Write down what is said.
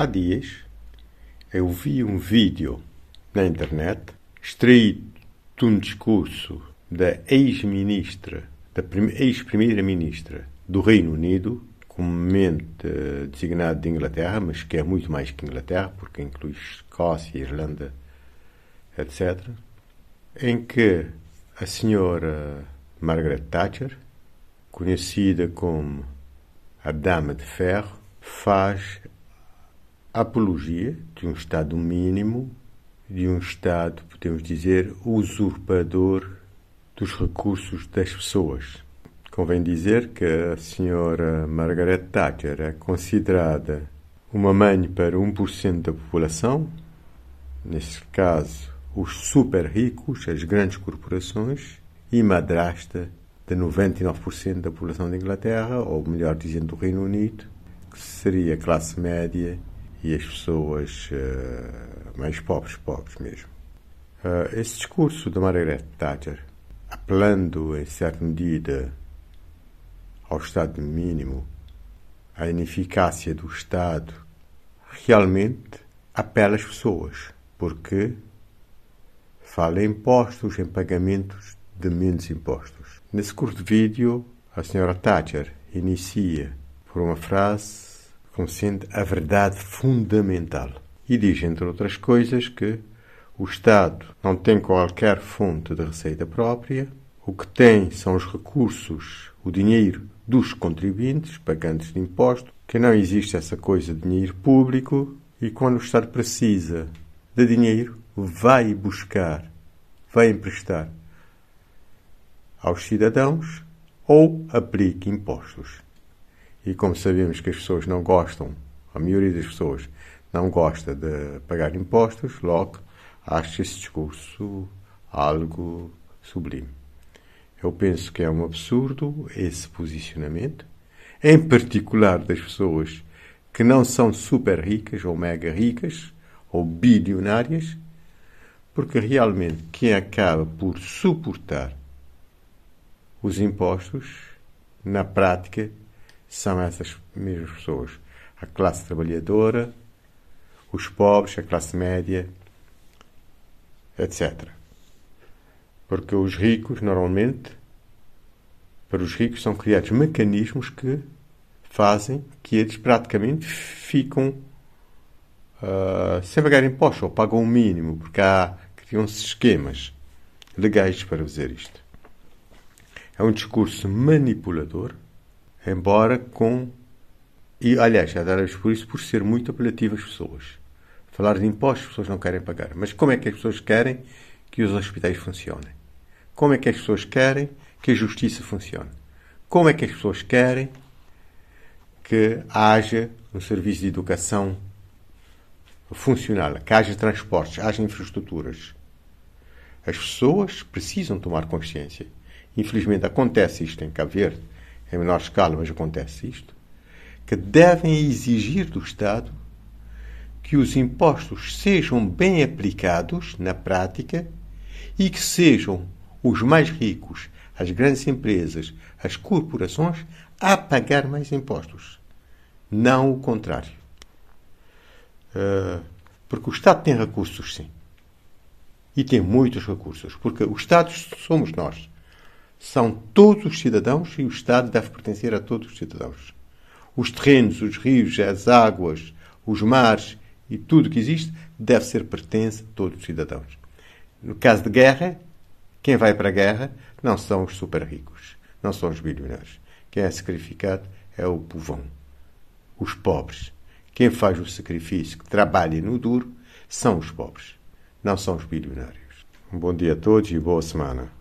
Há dias eu vi um vídeo na internet extraído de um discurso da ex-ministra, da ex-primeira-ministra do Reino Unido, comumente designado de Inglaterra, mas que é muito mais que Inglaterra, porque inclui Escócia, Irlanda, etc., em que a senhora Margaret Thatcher, conhecida como a Dama de Ferro, faz apologia de um Estado mínimo, de um Estado, podemos dizer, usurpador dos recursos das pessoas. Convém dizer que a senhora Margaret Thatcher é considerada uma mãe para 1% da população, neste caso, os super ricos, as grandes corporações, e madrasta de 99% da população da Inglaterra, ou melhor dizendo, do Reino Unido, que seria a classe média e as pessoas uh, mais pobres, pobres mesmo. Uh, esse discurso de Margaret Thatcher, apelando em certa medida ao Estado mínimo, à ineficácia do Estado, realmente apela às pessoas, porque fala em impostos, em pagamentos de menos impostos. Nesse curto vídeo, a senhora Thatcher inicia por uma frase como sendo a verdade fundamental. E diz, entre outras coisas, que o Estado não tem qualquer fonte de receita própria, o que tem são os recursos, o dinheiro dos contribuintes, pagantes de impostos, que não existe essa coisa de dinheiro público e quando o Estado precisa de dinheiro, vai buscar, vai emprestar aos cidadãos ou aplica impostos. E como sabemos que as pessoas não gostam, a maioria das pessoas não gosta de pagar impostos, logo acha esse discurso algo sublime. Eu penso que é um absurdo esse posicionamento, em particular das pessoas que não são super ricas ou mega ricas ou bilionárias, porque realmente quem acaba por suportar os impostos, na prática, são essas mesmas pessoas. A classe trabalhadora, os pobres, a classe média, etc. Porque os ricos, normalmente, para os ricos são criados mecanismos que fazem que eles praticamente ficam uh, sem pagar impostos ou pagam o mínimo, porque há, criam-se esquemas legais para fazer isto. É um discurso manipulador embora com. E, aliás, já daremos por isso por ser muito apelativo às pessoas. Falar de impostos, as pessoas não querem pagar. Mas como é que as pessoas querem que os hospitais funcionem? Como é que as pessoas querem que a justiça funcione? Como é que as pessoas querem que haja um serviço de educação funcional, que haja transportes, haja infraestruturas? As pessoas precisam tomar consciência. Infelizmente acontece isto em Cabo Verde em menor escala, mas acontece isto, que devem exigir do Estado que os impostos sejam bem aplicados na prática e que sejam os mais ricos, as grandes empresas, as corporações, a pagar mais impostos. Não o contrário. Uh, porque o Estado tem recursos, sim. E tem muitos recursos. Porque o Estado somos nós são todos os cidadãos e o Estado deve pertencer a todos os cidadãos. Os terrenos, os rios, as águas, os mares e tudo que existe deve ser pertence a todos os cidadãos. No caso de guerra, quem vai para a guerra não são os super ricos, não são os bilionários. Quem é sacrificado é o povão, os pobres. Quem faz o sacrifício, que trabalha no duro, são os pobres, não são os bilionários. Um bom dia a todos e boa semana.